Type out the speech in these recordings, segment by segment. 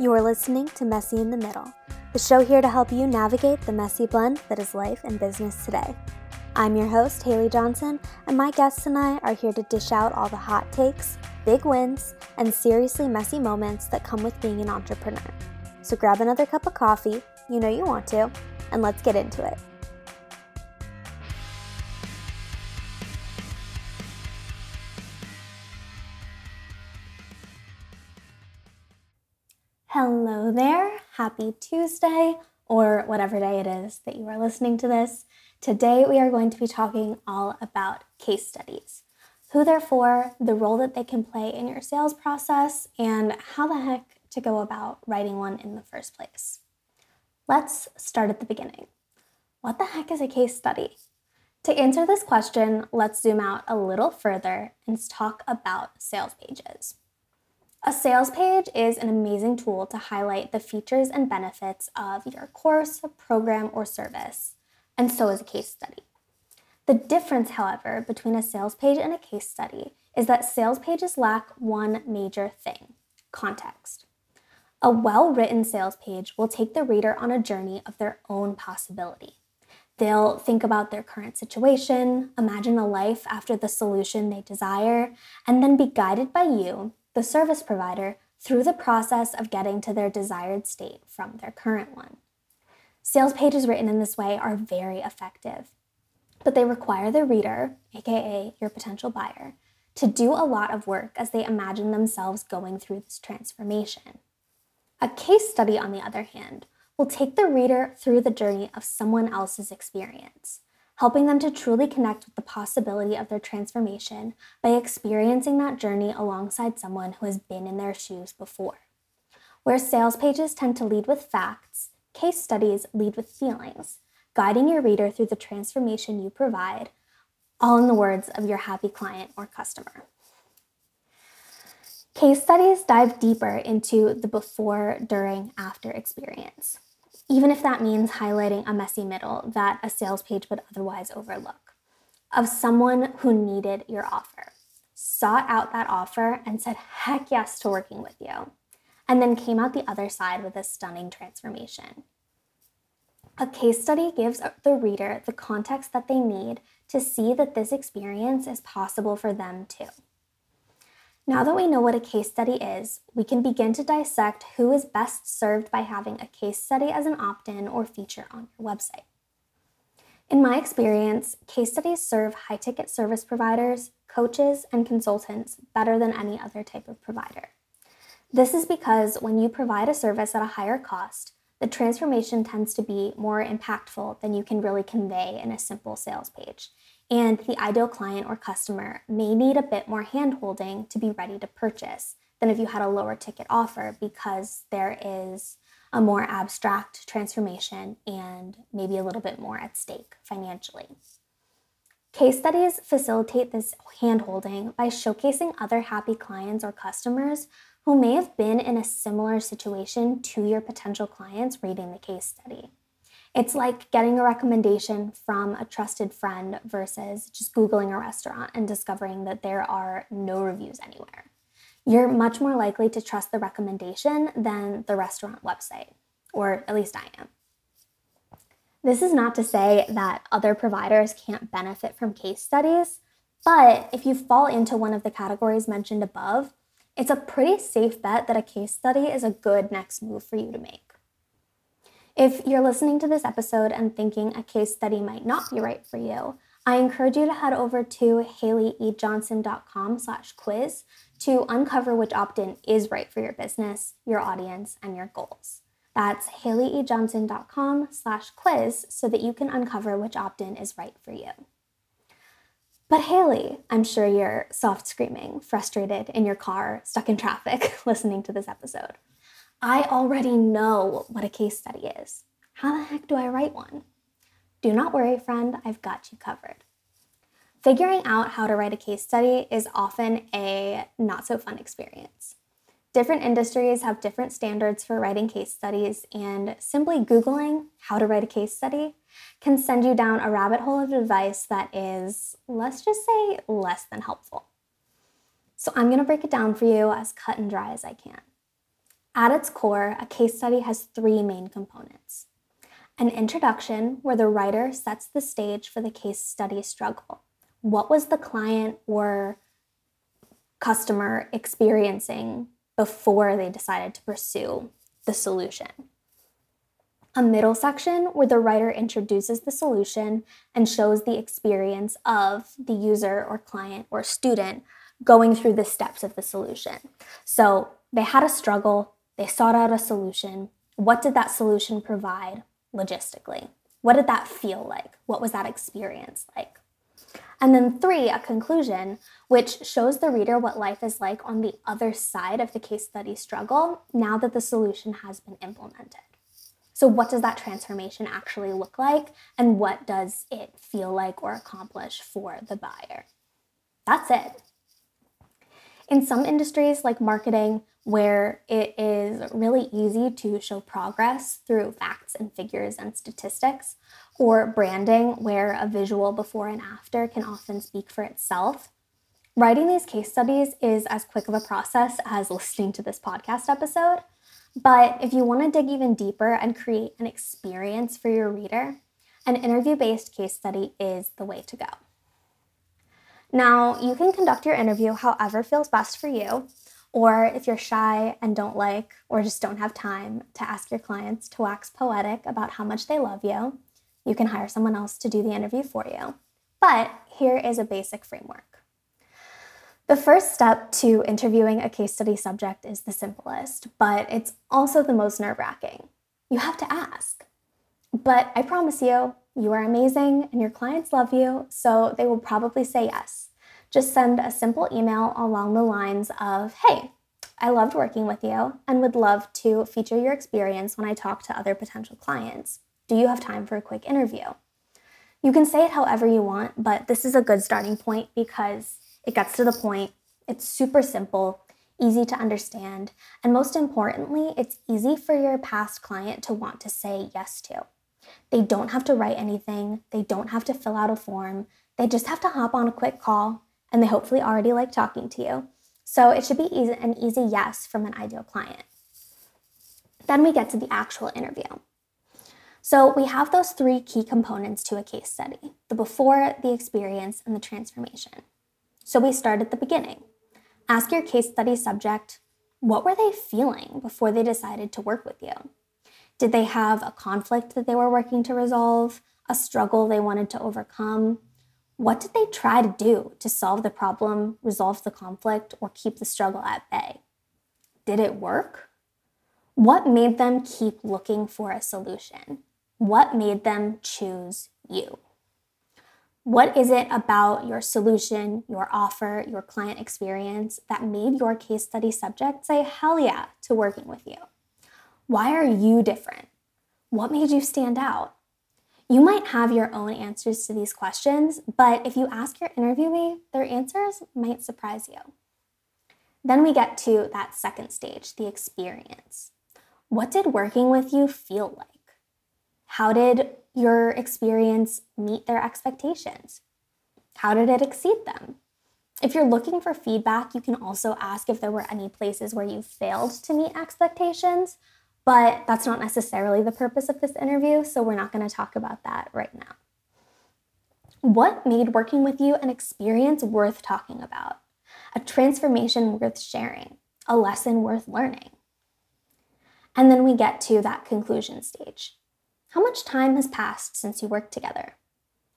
You are listening to Messy in the Middle, the show here to help you navigate the messy blend that is life and business today. I'm your host, Haley Johnson, and my guests and I are here to dish out all the hot takes, big wins, and seriously messy moments that come with being an entrepreneur. So grab another cup of coffee, you know you want to, and let's get into it. Hello there. Happy Tuesday, or whatever day it is that you are listening to this. Today, we are going to be talking all about case studies who they're for, the role that they can play in your sales process, and how the heck to go about writing one in the first place. Let's start at the beginning. What the heck is a case study? To answer this question, let's zoom out a little further and talk about sales pages. A sales page is an amazing tool to highlight the features and benefits of your course, program, or service, and so is a case study. The difference, however, between a sales page and a case study is that sales pages lack one major thing context. A well written sales page will take the reader on a journey of their own possibility. They'll think about their current situation, imagine a life after the solution they desire, and then be guided by you the service provider through the process of getting to their desired state from their current one. Sales pages written in this way are very effective, but they require the reader, aka your potential buyer, to do a lot of work as they imagine themselves going through this transformation. A case study, on the other hand, will take the reader through the journey of someone else's experience helping them to truly connect with the possibility of their transformation by experiencing that journey alongside someone who has been in their shoes before. Where sales pages tend to lead with facts, case studies lead with feelings, guiding your reader through the transformation you provide, all in the words of your happy client or customer. Case studies dive deeper into the before, during, after experience even if that means highlighting a messy middle that a sales page would otherwise overlook, of someone who needed your offer, sought out that offer, and said heck yes to working with you, and then came out the other side with a stunning transformation. A case study gives the reader the context that they need to see that this experience is possible for them too. Now that we know what a case study is, we can begin to dissect who is best served by having a case study as an opt in or feature on your website. In my experience, case studies serve high ticket service providers, coaches, and consultants better than any other type of provider. This is because when you provide a service at a higher cost, the transformation tends to be more impactful than you can really convey in a simple sales page and the ideal client or customer may need a bit more handholding to be ready to purchase than if you had a lower ticket offer because there is a more abstract transformation and maybe a little bit more at stake financially. Case studies facilitate this handholding by showcasing other happy clients or customers who may have been in a similar situation to your potential clients reading the case study. It's like getting a recommendation from a trusted friend versus just Googling a restaurant and discovering that there are no reviews anywhere. You're much more likely to trust the recommendation than the restaurant website, or at least I am. This is not to say that other providers can't benefit from case studies, but if you fall into one of the categories mentioned above, it's a pretty safe bet that a case study is a good next move for you to make. If you're listening to this episode and thinking a case study might not be right for you, I encourage you to head over to haleyjohnson.com slash quiz to uncover which opt-in is right for your business, your audience, and your goals. That's haleyjohnson.com slash quiz so that you can uncover which opt-in is right for you. But Haley, I'm sure you're soft screaming, frustrated in your car, stuck in traffic, listening to this episode. I already know what a case study is. How the heck do I write one? Do not worry, friend, I've got you covered. Figuring out how to write a case study is often a not so fun experience. Different industries have different standards for writing case studies, and simply Googling how to write a case study can send you down a rabbit hole of advice that is, let's just say, less than helpful. So I'm gonna break it down for you as cut and dry as I can. At its core, a case study has three main components an introduction, where the writer sets the stage for the case study struggle. What was the client or customer experiencing before they decided to pursue the solution? A middle section where the writer introduces the solution and shows the experience of the user or client or student going through the steps of the solution. So they had a struggle, they sought out a solution. What did that solution provide logistically? What did that feel like? What was that experience like? And then three, a conclusion, which shows the reader what life is like on the other side of the case study struggle now that the solution has been implemented. So, what does that transformation actually look like? And what does it feel like or accomplish for the buyer? That's it. In some industries like marketing, where it is really easy to show progress through facts and figures and statistics, or branding, where a visual before and after can often speak for itself. Writing these case studies is as quick of a process as listening to this podcast episode. But if you want to dig even deeper and create an experience for your reader, an interview based case study is the way to go. Now, you can conduct your interview however feels best for you, or if you're shy and don't like or just don't have time to ask your clients to wax poetic about how much they love you, you can hire someone else to do the interview for you. But here is a basic framework. The first step to interviewing a case study subject is the simplest, but it's also the most nerve wracking. You have to ask. But I promise you, you are amazing and your clients love you, so they will probably say yes. Just send a simple email along the lines of Hey, I loved working with you and would love to feature your experience when I talk to other potential clients. Do you have time for a quick interview? You can say it however you want, but this is a good starting point because it gets to the point, it's super simple, easy to understand, and most importantly, it's easy for your past client to want to say yes to. They don't have to write anything, they don't have to fill out a form, they just have to hop on a quick call, and they hopefully already like talking to you. So it should be easy, an easy yes from an ideal client. Then we get to the actual interview. So we have those three key components to a case study the before, the experience, and the transformation. So we start at the beginning. Ask your case study subject what were they feeling before they decided to work with you? Did they have a conflict that they were working to resolve, a struggle they wanted to overcome? What did they try to do to solve the problem, resolve the conflict, or keep the struggle at bay? Did it work? What made them keep looking for a solution? What made them choose you? What is it about your solution, your offer, your client experience that made your case study subject say hell yeah to working with you? Why are you different? What made you stand out? You might have your own answers to these questions, but if you ask your interviewee, their answers might surprise you. Then we get to that second stage, the experience. What did working with you feel like? How did your experience meet their expectations? How did it exceed them? If you're looking for feedback, you can also ask if there were any places where you failed to meet expectations but that's not necessarily the purpose of this interview, so we're not going to talk about that right now. What made working with you an experience worth talking about? A transformation worth sharing? A lesson worth learning? And then we get to that conclusion stage. How much time has passed since you worked together?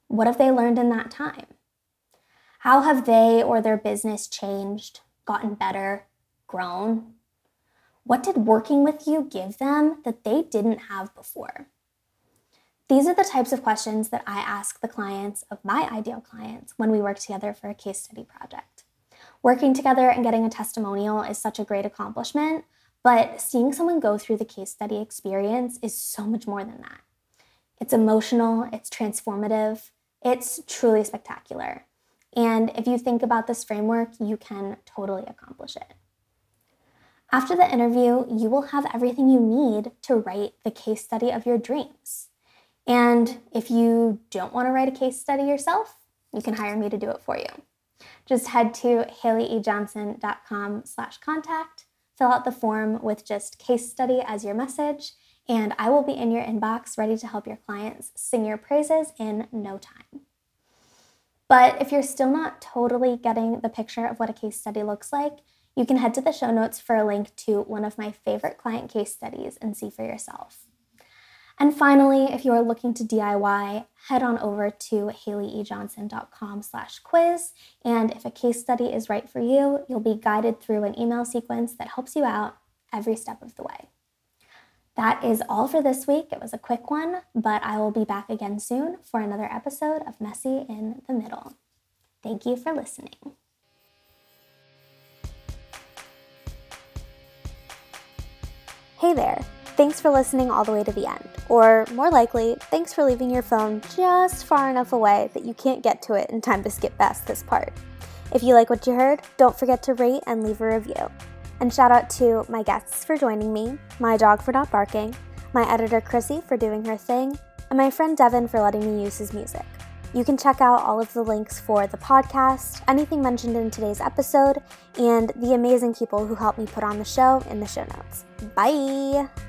What have they learned in that time? How have they or their business changed, gotten better, grown, what did working with you give them that they didn't have before? These are the types of questions that I ask the clients of my ideal clients when we work together for a case study project. Working together and getting a testimonial is such a great accomplishment, but seeing someone go through the case study experience is so much more than that. It's emotional, it's transformative, it's truly spectacular. And if you think about this framework, you can totally accomplish it. After the interview, you will have everything you need to write the case study of your dreams. And if you don't want to write a case study yourself, you can hire me to do it for you. Just head to haleyjohnson.com slash contact, fill out the form with just case study as your message, and I will be in your inbox ready to help your clients sing your praises in no time. But if you're still not totally getting the picture of what a case study looks like, you can head to the show notes for a link to one of my favorite client case studies and see for yourself. And finally, if you are looking to DIY, head on over to haleyejohnson.com slash quiz. And if a case study is right for you, you'll be guided through an email sequence that helps you out every step of the way. That is all for this week. It was a quick one, but I will be back again soon for another episode of Messy in the Middle. Thank you for listening. Hey there. Thanks for listening all the way to the end. Or more likely, thanks for leaving your phone just far enough away that you can't get to it in time to skip past this part. If you like what you heard, don't forget to rate and leave a review. And shout out to my guests for joining me, my dog for not barking, my editor Krissy for doing her thing, and my friend Devin for letting me use his music. You can check out all of the links for the podcast, anything mentioned in today's episode, and the amazing people who helped me put on the show in the show notes. Bye!